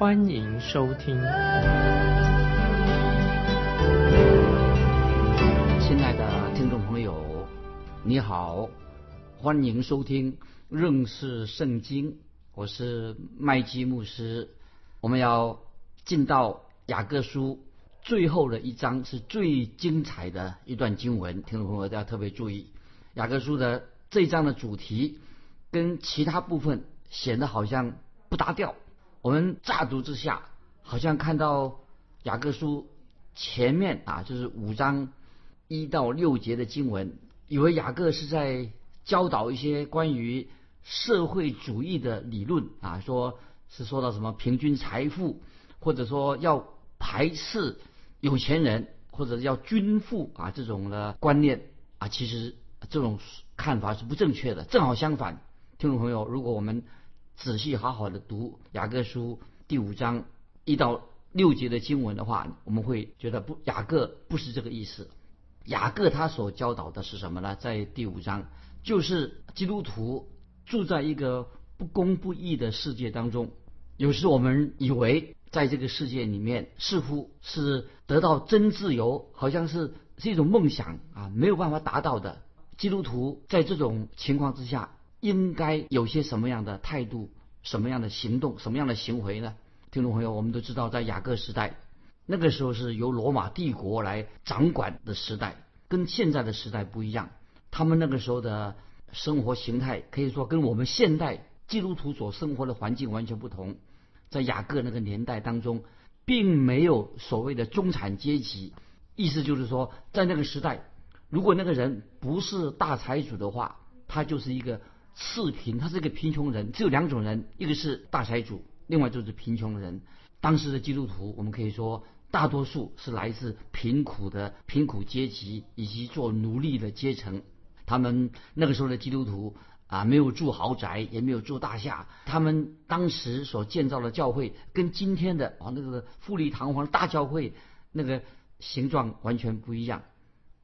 欢迎收听。亲爱的听众朋友，你好，欢迎收听认识圣经，我是麦基牧师。我们要进到雅各书。最后的一章是最精彩的一段经文，听众朋友要特别注意。雅各书的这一章的主题跟其他部分显得好像不搭调。我们乍读之下，好像看到雅各书前面啊，就是五章一到六节的经文，以为雅各是在教导一些关于社会主义的理论啊，说是说到什么平均财富，或者说要排斥。有钱人或者要均富啊，这种的观念啊，其实这种看法是不正确的。正好相反，听众朋友，如果我们仔细好好的读雅各书第五章一到六节的经文的话，我们会觉得不，雅各不是这个意思。雅各他所教导的是什么呢？在第五章，就是基督徒住在一个不公不义的世界当中。有时我们以为。在这个世界里面，似乎是得到真自由，好像是是一种梦想啊，没有办法达到的。基督徒在这种情况之下，应该有些什么样的态度、什么样的行动、什么样的行为呢？听众朋友，我们都知道，在雅各时代，那个时候是由罗马帝国来掌管的时代，跟现在的时代不一样。他们那个时候的生活形态，可以说跟我们现代基督徒所生活的环境完全不同。在雅各那个年代当中，并没有所谓的中产阶级，意思就是说，在那个时代，如果那个人不是大财主的话，他就是一个次贫，他是一个贫穷人。只有两种人，一个是大财主，另外就是贫穷人。当时的基督徒，我们可以说，大多数是来自贫苦的贫苦阶级以及做奴隶的阶层。他们那个时候的基督徒。啊，没有住豪宅，也没有住大厦。他们当时所建造的教会，跟今天的啊那个富丽堂皇大教会那个形状完全不一样。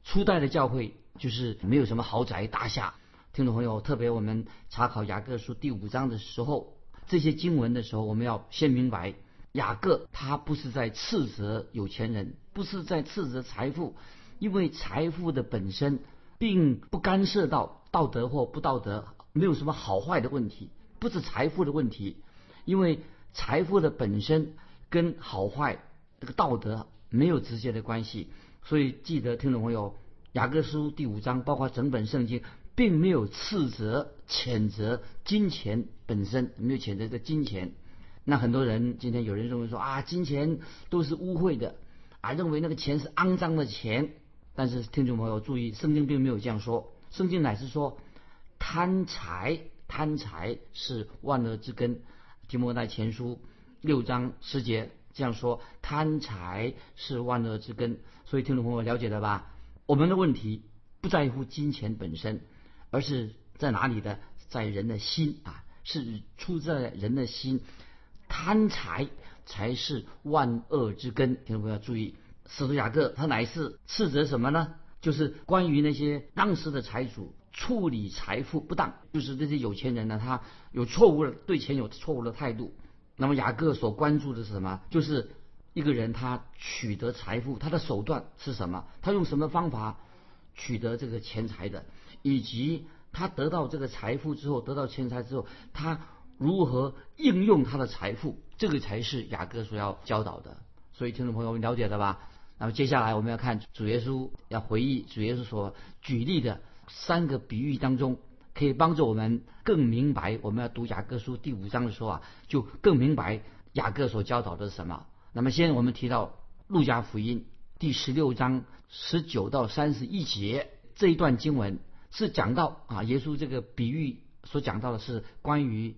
初代的教会就是没有什么豪宅大厦。听众朋友，特别我们查考雅各书第五章的时候，这些经文的时候，我们要先明白，雅各他不是在斥责有钱人，不是在斥责财富，因为财富的本身并不干涉到道德或不道德。没有什么好坏的问题，不是财富的问题，因为财富的本身跟好坏这个道德没有直接的关系。所以记得听众朋友，雅各书第五章，包括整本圣经，并没有斥责、谴责金钱本身，没有谴责这金钱。那很多人今天有人认为说啊，金钱都是污秽的，啊，认为那个钱是肮脏的钱。但是听众朋友注意，圣经并没有这样说，圣经乃是说。贪财，贪财是万恶之根。提摩太前书六章十节这样说：贪财是万恶之根。所以听众朋友了解了吧？我们的问题不在乎金钱本身，而是在哪里的？在人的心啊，是出在人的心。贪财才是万恶之根。听众朋友注意，使徒雅各他乃是斥责什么呢？就是关于那些当时的财主。处理财富不当，就是这些有钱人呢，他有错误的对钱有错误的态度。那么雅各所关注的是什么？就是一个人他取得财富，他的手段是什么？他用什么方法取得这个钱财的？以及他得到这个财富之后，得到钱财之后，他如何应用他的财富？这个才是雅各所要教导的。所以听众朋友们了解了吧？那么接下来我们要看主耶稣要回忆主耶稣所举例的。三个比喻当中，可以帮助我们更明白，我们要读雅各书第五章的时候啊，就更明白雅各所教导的是什么。那么，先我们提到路加福音第十六章十九到三十一节这一段经文，是讲到啊，耶稣这个比喻所讲到的是关于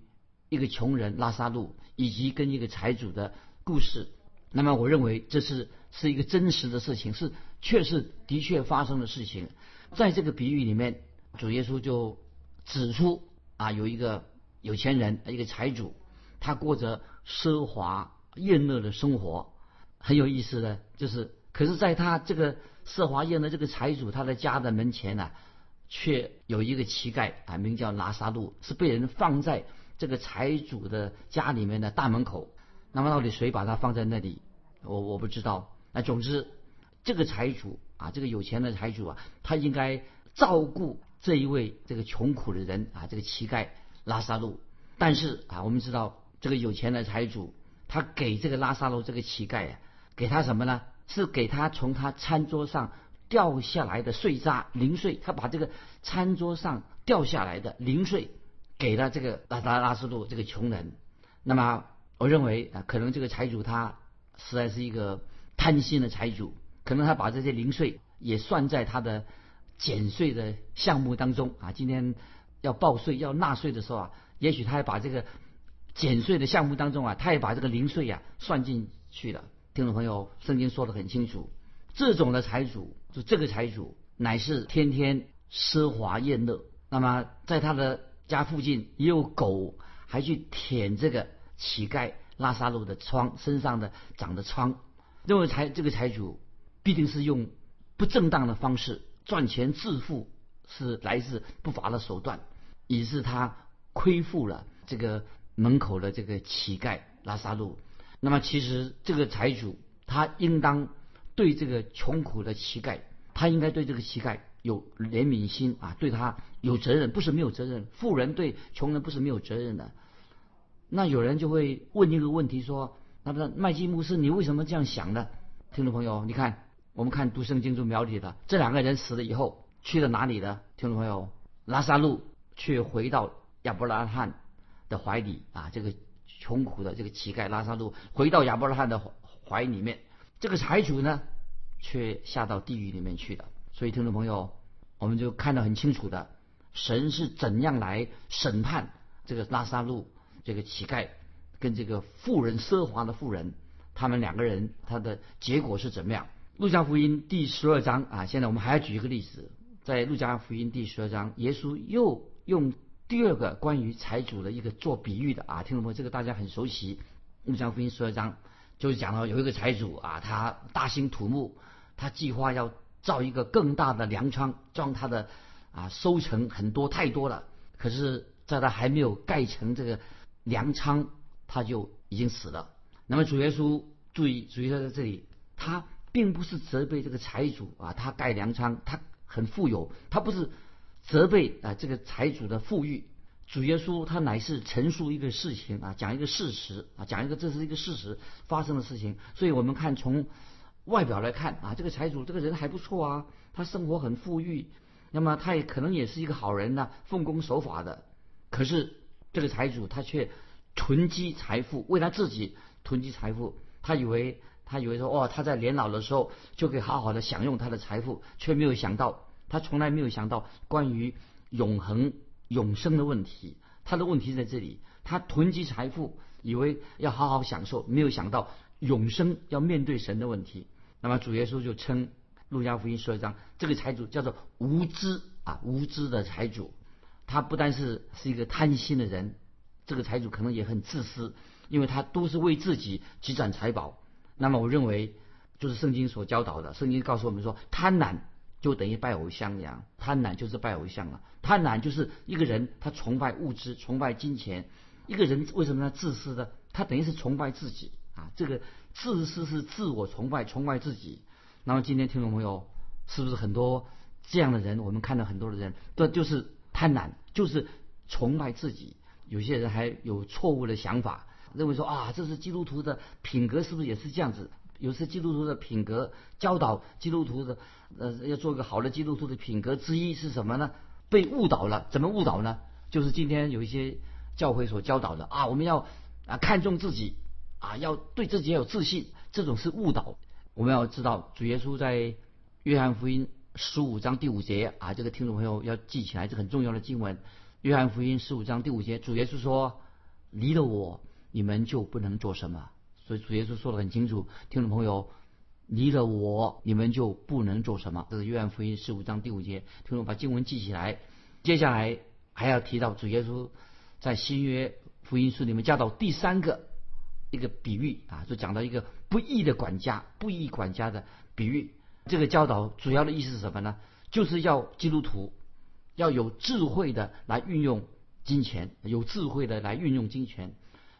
一个穷人拉萨路以及跟一个财主的故事。那么我认为这是是一个真实的事情，是确实的确发生的事情。在这个比喻里面，主耶稣就指出啊，有一个有钱人，一个财主，他过着奢华宴乐的生活。很有意思的就是，可是在他这个奢华宴的这个财主他的家的门前呢，却有一个乞丐啊，名叫拿撒路，是被人放在这个财主的家里面的大门口。那么到底谁把他放在那里？我我不知道。那总之，这个财主啊，这个有钱的财主啊，他应该照顾这一位这个穷苦的人啊，这个乞丐拉萨路。但是啊，我们知道这个有钱的财主，他给这个拉萨路这个乞丐啊，给他什么呢？是给他从他餐桌上掉下来的碎渣零碎。他把这个餐桌上掉下来的零碎给了这个拉达拉斯路这个穷人。那么。我认为啊，可能这个财主他实在是一个贪心的财主，可能他把这些零碎也算在他的减税的项目当中啊。今天要报税要纳税的时候啊，也许他还把这个减税的项目当中啊，他也把这个零碎啊算进去了。听众朋友，圣经说的很清楚，这种的财主这个财主乃是天天奢华宴乐，那么在他的家附近也有狗还去舔这个。乞丐拉萨路的疮身上的长的疮，认为财这个财主必定是用不正当的方式赚钱致富，是来自不法的手段，以致他亏负了这个门口的这个乞丐拉萨路。那么其实这个财主他应当对这个穷苦的乞丐，他应该对这个乞丐有怜悯心啊，对他有责任，不是没有责任。富人对穷人不是没有责任的。那有人就会问一个问题说：“那么麦基牧师，你为什么这样想呢？”听众朋友，你看，我们看读圣经中描写的这两个人死了以后去了哪里呢？听众朋友，拉萨路却回到亚伯拉罕的怀里啊，这个穷苦的这个乞丐拉萨路回到亚伯拉罕的怀里面，这个财主呢却下到地狱里面去了。所以听众朋友，我们就看得很清楚的，神是怎样来审判这个拉萨路。这个乞丐跟这个富人奢华的富人，他们两个人他的结果是怎么样？路加福音第十二章啊，现在我们还要举一个例子，在路加福音第十二章，耶稣又用第二个关于财主的一个做比喻的啊，听众朋友，这个大家很熟悉。路加福音十二章就是讲到有一个财主啊，他大兴土木，他计划要造一个更大的粮仓，装他的啊收成很多太多了，可是在他还没有盖成这个。粮仓他就已经死了。那么主耶稣注意，主耶稣在这里，他并不是责备这个财主啊，他盖粮仓，他很富有，他不是责备啊这个财主的富裕。主耶稣他乃是陈述一个事情啊，讲一个事实啊，讲一个这是一个事实发生的事情。所以我们看从外表来看啊，这个财主这个人还不错啊，他生活很富裕，那么他也可能也是一个好人呢，奉公守法的。可是。这个财主他却囤积财富，为他自己囤积财富。他以为他以为说，哦，他在年老的时候就可以好好的享用他的财富，却没有想到，他从来没有想到关于永恒永生的问题。他的问题在这里，他囤积财富，以为要好好享受，没有想到永生要面对神的问题。那么主耶稣就称路加福音十二章这个财主叫做无知啊，无知的财主。他不单是是一个贪心的人，这个财主可能也很自私，因为他都是为自己积攒财宝。那么我认为，就是圣经所教导的，圣经告诉我们说，贪婪就等于拜偶像一样，贪婪就是拜偶像了。贪婪就是一个人他崇拜物质，崇拜金钱。一个人为什么要自私呢？他等于是崇拜自己啊，这个自私是自我崇拜，崇拜自己。那么今天听众朋友，是不是很多这样的人？我们看到很多的人，都就是。贪婪就是崇拜自己，有些人还有错误的想法，认为说啊，这是基督徒的品格，是不是也是这样子？有些基督徒的品格教导基督徒的，呃，要做个好的基督徒的品格之一是什么呢？被误导了，怎么误导呢？就是今天有一些教会所教导的啊，我们要啊看重自己啊，要对自己要有自信，这种是误导。我们要知道，主耶稣在约翰福音。十五章第五节啊，这个听众朋友要记起来，这很重要的经文。约翰福音十五章第五节，主耶稣说：“离了我，你们就不能做什么。”所以主耶稣说的很清楚，听众朋友，离了我，你们就不能做什么。这是约翰福音十五章第五节，听众把经文记起来。接下来还要提到主耶稣在新约福音书里面教导第三个一个比喻啊，就讲到一个不义的管家，不义管家的比喻。这个教导主要的意思是什么呢？就是要基督徒要有智慧的来运用金钱，有智慧的来运用金钱。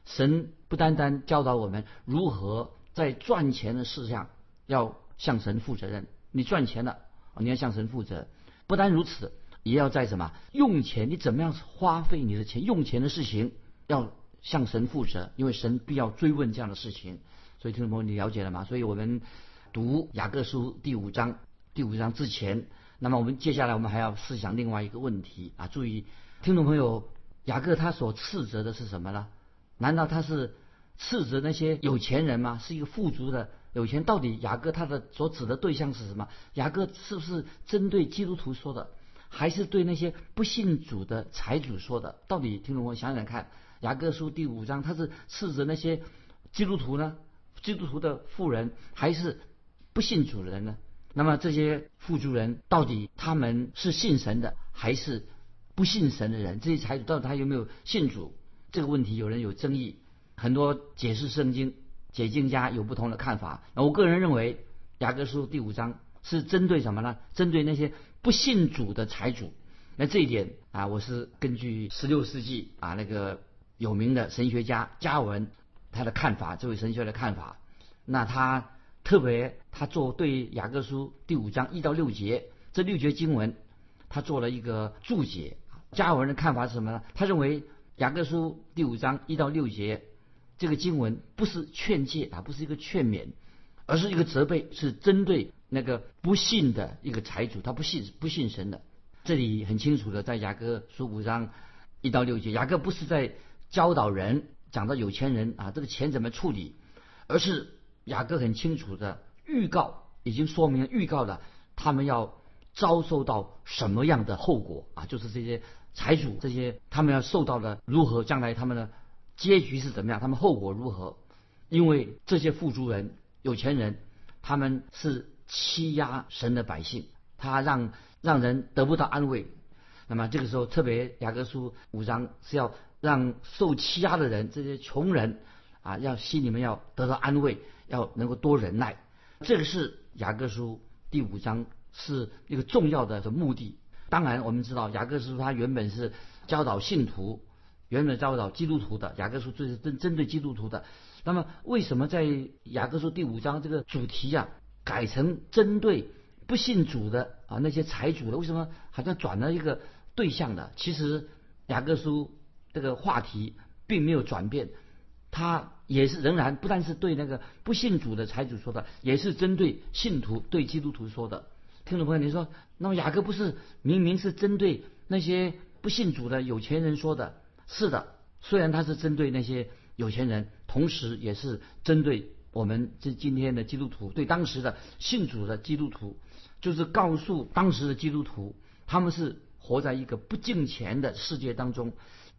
神不单单教导我们如何在赚钱的事项要向神负责任，你赚钱了，你要向神负责。不单如此，也要在什么用钱，你怎么样花费你的钱，用钱的事情要向神负责，因为神必要追问这样的事情。所以听众朋友，你了解了吗？所以我们读雅各书第五章，第五章之前，那么我们接下来我们还要思想另外一个问题啊！注意，听众朋友，雅各他所斥责的是什么呢？难道他是斥责那些有钱人吗？是一个富足的有钱？到底雅各他的所指的对象是什么？雅各是不是针对基督徒说的，还是对那些不信主的财主说的？到底听众朋友想想看，雅各书第五章他是斥责那些基督徒呢？基督徒的富人还是不信主的人呢？那么这些富足人到底他们是信神的，还是不信神的人？这些财主到底他有没有信主？这个问题有人有争议，很多解释圣经解经家有不同的看法。那我个人认为，雅各书第五章是针对什么呢？针对那些不信主的财主。那这一点啊，我是根据十六世纪啊那个有名的神学家加文他的看法，这位神学的看法。那他特别他做对雅各书第五章一到六节这六节经文，他做了一个注解。加文的看法是什么呢？他认为。雅各书第五章一到六节，这个经文不是劝诫啊，不是一个劝勉，而是一个责备，是针对那个不信的一个财主，他不信不信神的。这里很清楚的，在雅各书五章一到六节，雅各不是在教导人讲到有钱人啊，这个钱怎么处理，而是雅各很清楚的预告，已经说明了预告了他们要遭受到什么样的后果啊，就是这些。财主这些，他们要受到的如何？将来他们的结局是怎么样？他们后果如何？因为这些富足人、有钱人，他们是欺压神的百姓，他让让人得不到安慰。那么这个时候，特别雅各书五章是要让受欺压的人，这些穷人啊，要心里面要得到安慰，要能够多忍耐。这个是雅各书第五章是一个重要的目的。当然，我们知道雅各书他原本是教导信徒，原本教导基督徒的。雅各书最是针针对基督徒的。那么，为什么在雅各书第五章这个主题啊，改成针对不信主的啊那些财主的？为什么好像转了一个对象的？其实雅各书这个话题并没有转变，他也是仍然不但是对那个不信主的财主说的，也是针对信徒对基督徒说的。听众朋友，你说，那么雅各不是明明是针对那些不信主的有钱人说的？是的，虽然他是针对那些有钱人，同时也是针对我们这今天的基督徒，对当时的信主的基督徒，就是告诉当时的基督徒，他们是活在一个不敬钱的世界当中，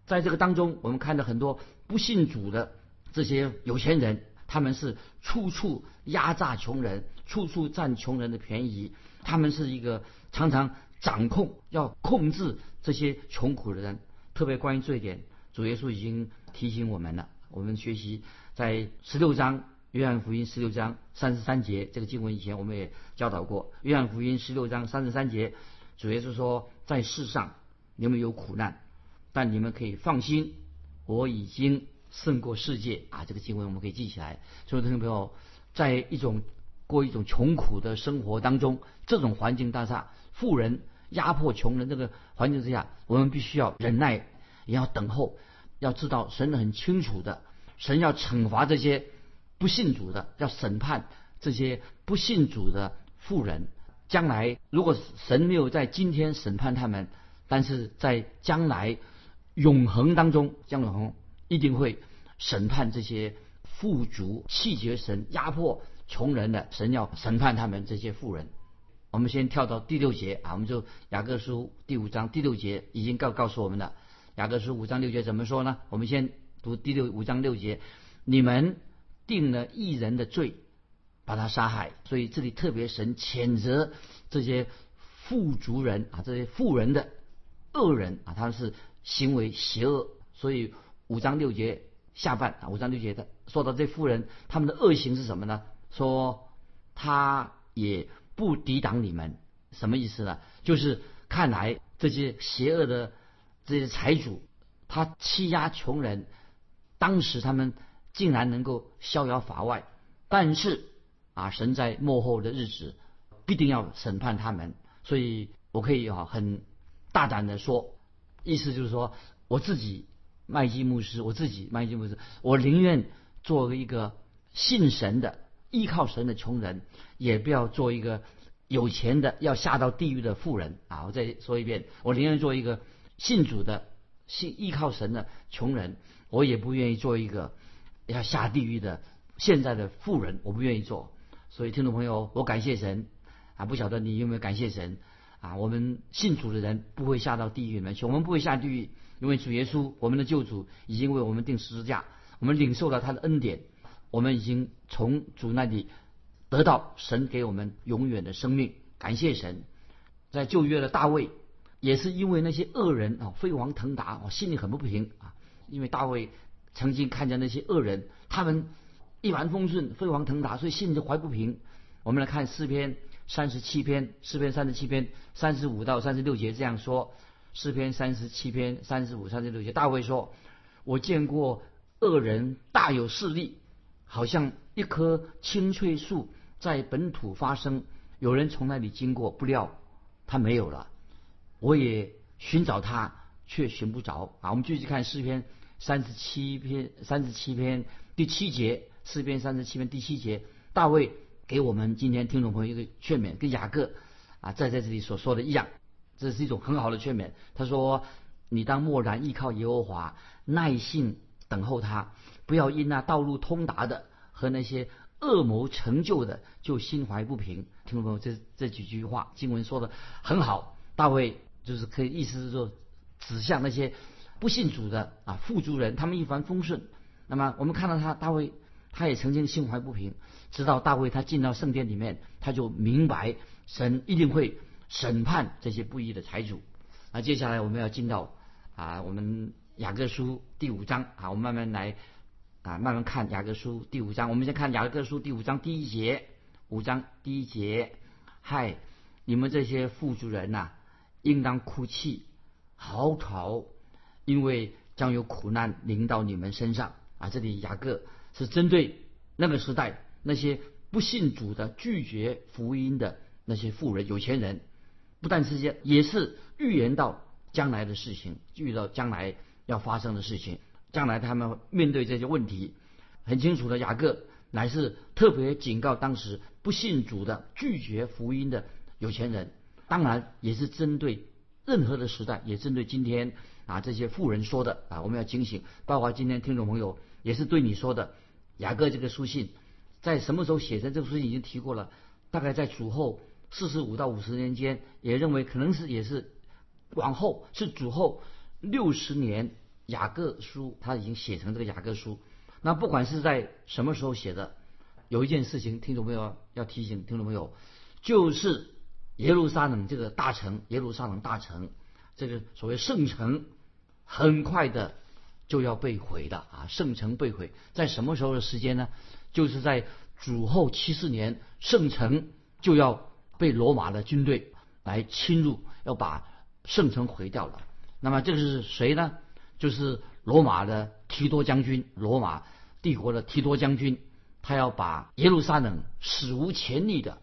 在这个当中，我们看到很多不信主的这些有钱人，他们是处处压榨穷人，处处占穷人的便宜。他们是一个常常掌控、要控制这些穷苦的人。特别关于这一点，主耶稣已经提醒我们了。我们学习在十六章约翰福音十六章三十三节这个经文以前，我们也教导过。约翰福音十六章三十三节，主耶稣说：“在世上你们有苦难，但你们可以放心，我已经胜过世界。”啊，这个经文我们可以记起来。所以，听众朋友，在一种。过一种穷苦的生活当中，这种环境大厦，富人压迫穷人这个环境之下，我们必须要忍耐，也要等候。要知道，神很清楚的，神要惩罚这些不信主的，要审判这些不信主的富人。将来如果神没有在今天审判他们，但是在将来永恒当中，将永恒一定会审判这些富足气绝神压迫。穷人的神要审判他们这些富人。我们先跳到第六节啊，我们就雅各书第五章第六节已经告告诉我们了。雅各书五章六节怎么说呢？我们先读第六五章六节：你们定了一人的罪，把他杀害。所以这里特别神谴责这些富足人啊，这些富人的恶人啊，他们是行为邪恶。所以五章六节下半啊，五章六节的说到这富人他们的恶行是什么呢？说他也不抵挡你们，什么意思呢？就是看来这些邪恶的这些财主，他欺压穷人，当时他们竟然能够逍遥法外，但是啊，神在幕后的日子必定要审判他们，所以我可以啊很大胆的说，意思就是说我自己麦基牧师，我自己麦基牧师，我宁愿做一个信神的。依靠神的穷人，也不要做一个有钱的要下到地狱的富人啊！我再说一遍，我宁愿做一个信主的、信依靠神的穷人，我也不愿意做一个要下地狱的现在的富人，我不愿意做。所以，听众朋友，我感谢神啊！不晓得你有没有感谢神啊？我们信主的人不会下到地狱里面去，我们不会下地狱，因为主耶稣，我们的救主已经为我们定十字架，我们领受了他的恩典。我们已经从主那里得到神给我们永远的生命，感谢神。在旧约的大卫也是因为那些恶人啊飞黄腾达，我心里很不平啊。因为大卫曾经看见那些恶人，他们一帆风顺、飞黄腾达，所以心里就怀不平。我们来看诗篇三十七篇，诗篇三十七篇三十五到三十六节这样说：诗篇三十七篇三十五、三十六节，大卫说：“我见过恶人大有势力。”好像一棵青翠树在本土发生，有人从那里经过，不料它没有了。我也寻找它，却寻不着啊！我们继续看诗篇三十七篇三十七篇第七节，诗篇三十七篇第七节，大卫给我们今天听众朋友一个劝勉，跟雅各啊在在这里所说的一样，这是一种很好的劝勉。他说：“你当默然依靠耶和华，耐性等候他。”不要因那道路通达的和那些恶谋成就的就心怀不平。听众朋友，这这几句话经文说的很好。大卫就是可以意思是说，指向那些不信主的啊富足人，他们一帆风顺。那么我们看到他大卫，他也曾经心怀不平，直到大卫他进到圣殿里面，他就明白神一定会审判这些不义的财主。那接下来我们要进到啊我们雅各书第五章啊，我们慢慢来。啊，慢慢看雅各书第五章。我们先看雅各书第五章第一节，五章第一节。嗨，你们这些富足人呐，应当哭泣、嚎啕，因为将有苦难临到你们身上。啊，这里雅各是针对那个时代那些不信主的、拒绝福音的那些富人、有钱人，不但是些，也是预言到将来的事情，预到将来要发生的事情。将来他们面对这些问题，很清楚的，雅各乃是特别警告当时不信主的、拒绝福音的有钱人，当然也是针对任何的时代，也针对今天啊这些富人说的啊，我们要警醒。包括今天听众朋友也是对你说的，雅各这个书信在什么时候写成？这个书信已经提过了，大概在主后四十五到五十年间，也认为可能是也是往后是主后六十年。雅各书他已经写成这个雅各书，那不管是在什么时候写的，有一件事情听众朋友要提醒听众朋友，就是耶路撒冷这个大城，耶路撒冷大城这个所谓圣城，很快的就要被毁的啊！圣城被毁在什么时候的时间呢？就是在主后七四年，圣城就要被罗马的军队来侵入，要把圣城毁掉了。那么这个是谁呢？就是罗马的提多将军，罗马帝国的提多将军，他要把耶路撒冷史无前例的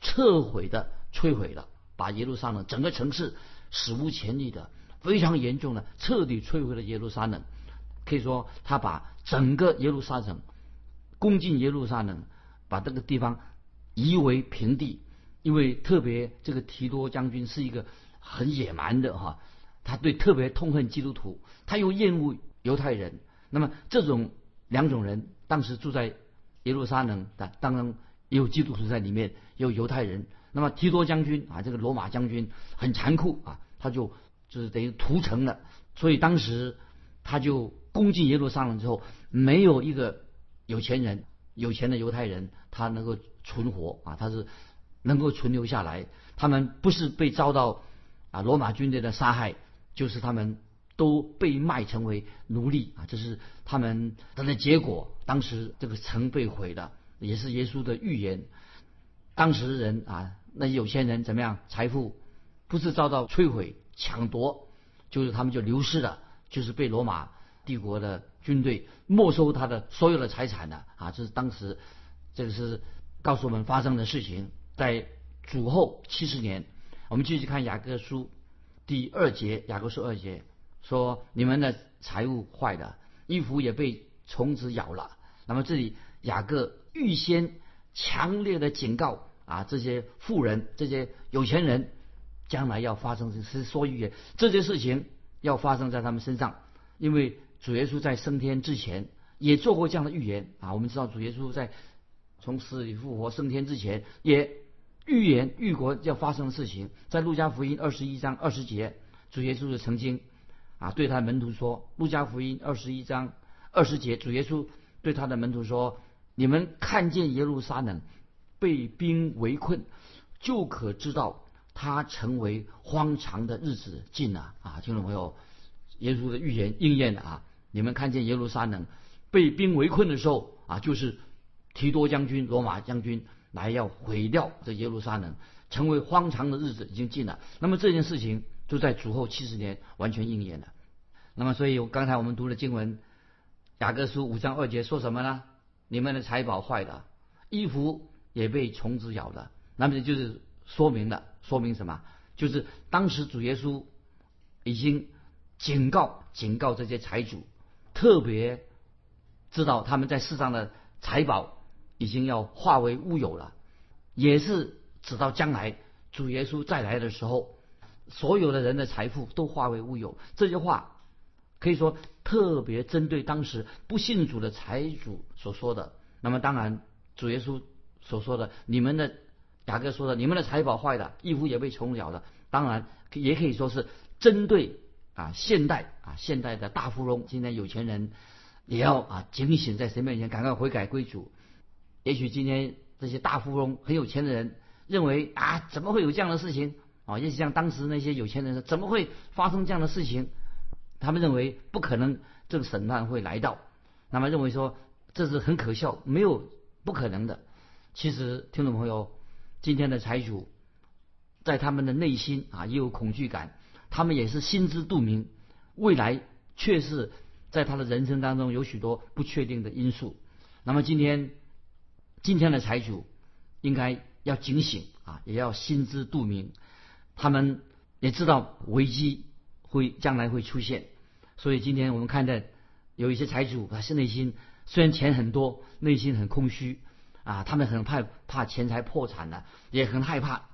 撤毁的摧毁了，把耶路撒冷整个城市史无前例的非常严重的彻底摧毁了耶路撒冷。可以说，他把整个耶路撒冷攻进耶路撒冷，把这个地方夷为平地。因为特别这个提多将军是一个很野蛮的哈。他对特别痛恨基督徒，他又厌恶犹太人。那么这种两种人，当时住在耶路撒冷的，当然也有基督徒在里面，也有犹太人。那么提多将军啊，这个罗马将军很残酷啊，他就就是等于屠城了。所以当时他就攻进耶路撒冷之后，没有一个有钱人有钱的犹太人他能够存活啊，他是能够存留下来，他们不是被遭到啊罗马军队的杀害，就是他们都被卖成为奴隶啊，这是他们他的结果。当时这个城被毁了，也是耶稣的预言。当时人啊，那有钱人怎么样？财富不是遭到摧毁、抢夺，就是他们就流失了，就是被罗马帝国的军队没收他的所有的财产的啊！这是当时这个是告诉我们发生的事情。在主后七十年，我们继续看雅各书第二节，雅各书二节说：“你们的财物坏了，衣服也被虫子咬了。”那么这里雅各预先强烈的警告。啊，这些富人、这些有钱人，将来要发生是说预言，这些事情要发生在他们身上，因为主耶稣在升天之前也做过这样的预言啊。我们知道主耶稣在从死里复活升天之前，也预言预国要发生的事情。在路加福音二十一章二十节，主耶稣就曾经啊对他的门徒说：路加福音二十一章二十节，主耶稣对他的门徒说：你们看见耶路撒冷。被兵围困，就可知道他成为荒唐的日子近了啊！听众朋友，耶稣的预言应验了啊！你们看见耶路撒冷被兵围困的时候啊，就是提多将军、罗马将军来要毁掉这耶路撒冷，成为荒唐的日子已经近了。那么这件事情就在主后七十年完全应验了。那么，所以刚才我们读的经文，雅各书五章二节说什么呢？你们的财宝坏了，衣服。也被虫子咬了，那么就是说明了，说明什么？就是当时主耶稣已经警告、警告这些财主，特别知道他们在世上的财宝已经要化为乌有了，也是直到将来主耶稣再来的时候，所有的人的财富都化为乌有。这句话可以说特别针对当时不信主的财主所说的。那么当然，主耶稣。所说的，你们的雅各说的，你们的财宝坏了，衣服也被虫咬了。当然，也可以说是针对啊现代啊现代的大富翁，今天有钱人也要啊警醒，在神面前赶快悔改归主。也许今天这些大富翁很有钱的人认为啊，怎么会有这样的事情啊？也许像当时那些有钱人说，怎么会发生这样的事情？他们认为不可能，这个审判会来到。那么认为说这是很可笑，没有不可能的。其实，听众朋友，今天的财主，在他们的内心啊也有恐惧感，他们也是心知肚明，未来却是在他的人生当中有许多不确定的因素。那么今天，今天的财主应该要警醒啊，也要心知肚明，他们也知道危机会将来会出现，所以今天我们看到有一些财主，他是内心虽然钱很多，内心很空虚。啊，他们很怕怕钱财破产了，也很害怕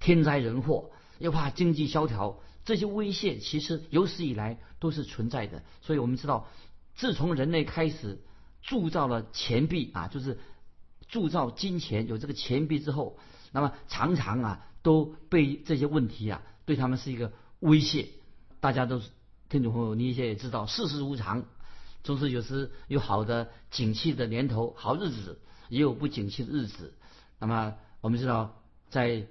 天灾人祸，又怕经济萧条。这些威胁其实有史以来都是存在的。所以我们知道，自从人类开始铸造了钱币啊，就是铸造金钱有这个钱币之后，那么常常啊都被这些问题啊对他们是一个威胁。大家都是听众朋友，你也知道，世事无常，总是有时有好的景气的年头，好日子。也有不景气的日子。那么我们知道，在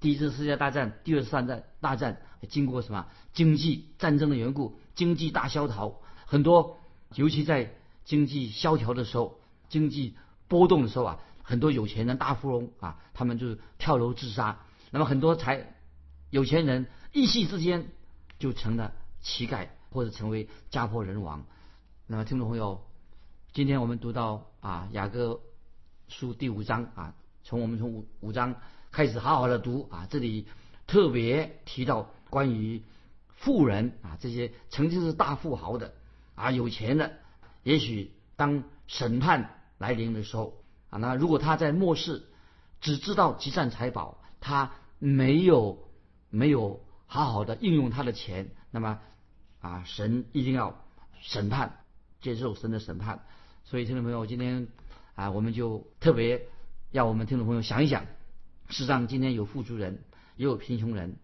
第一次世界大战、第二次大战大战经过什么经济战争的缘故，经济大萧条，很多尤其在经济萧条的时候、经济波动的时候啊，很多有钱人大富翁啊，他们就是跳楼自杀。那么很多财有钱人一夕之间就成了乞丐，或者成为家破人亡。那么听众朋友，今天我们读到啊雅各。书第五章啊，从我们从五五章开始好好的读啊，这里特别提到关于富人啊，这些曾经是大富豪的啊，有钱的，也许当审判来临的时候啊，那如果他在末世只知道积攒财宝，他没有没有好好的应用他的钱，那么啊，神一定要审判，接受神的审判。所以听众朋友，今天。啊，我们就特别要我们听众朋友想一想，世上今天有富足人，也有贫穷人，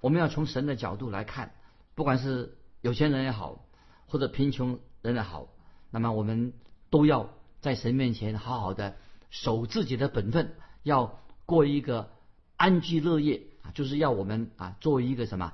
我们要从神的角度来看，不管是有钱人也好，或者贫穷人也好，那么我们都要在神面前好好的守自己的本分，要过一个安居乐业啊，就是要我们啊作为一个什么，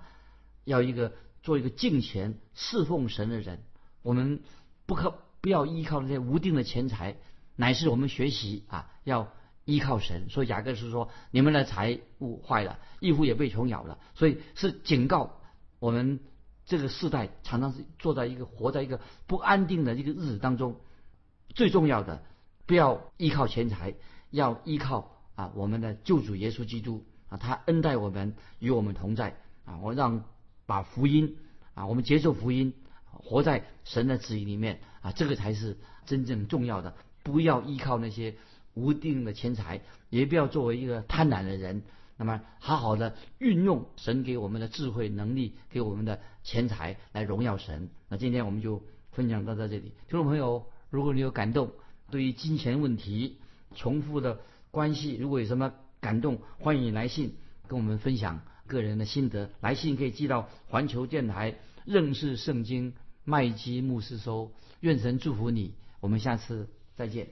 要一个做一个敬虔侍奉神的人。我们不可不要依靠那些无定的钱财，乃是我们学习啊要依靠神。所以雅各是说，你们的财物坏了，义父也被虫咬了，所以是警告我们这个世代常常是坐在一个活在一个不安定的一个日子当中。最重要的，不要依靠钱财，要依靠啊我们的救主耶稣基督啊，他恩待我们，与我们同在啊。我让把福音啊，我们接受福音。活在神的旨意里面啊，这个才是真正重要的。不要依靠那些无定的钱财，也不要作为一个贪婪的人。那么，好好的运用神给我们的智慧、能力，给我们的钱财来荣耀神。那今天我们就分享到到这里。听众朋友，如果你有感动，对于金钱问题、重复的关系，如果有什么感动，欢迎来信跟我们分享个人的心得。来信可以寄到环球电台认识圣经。麦基牧师收：“愿神祝福你，我们下次再见。”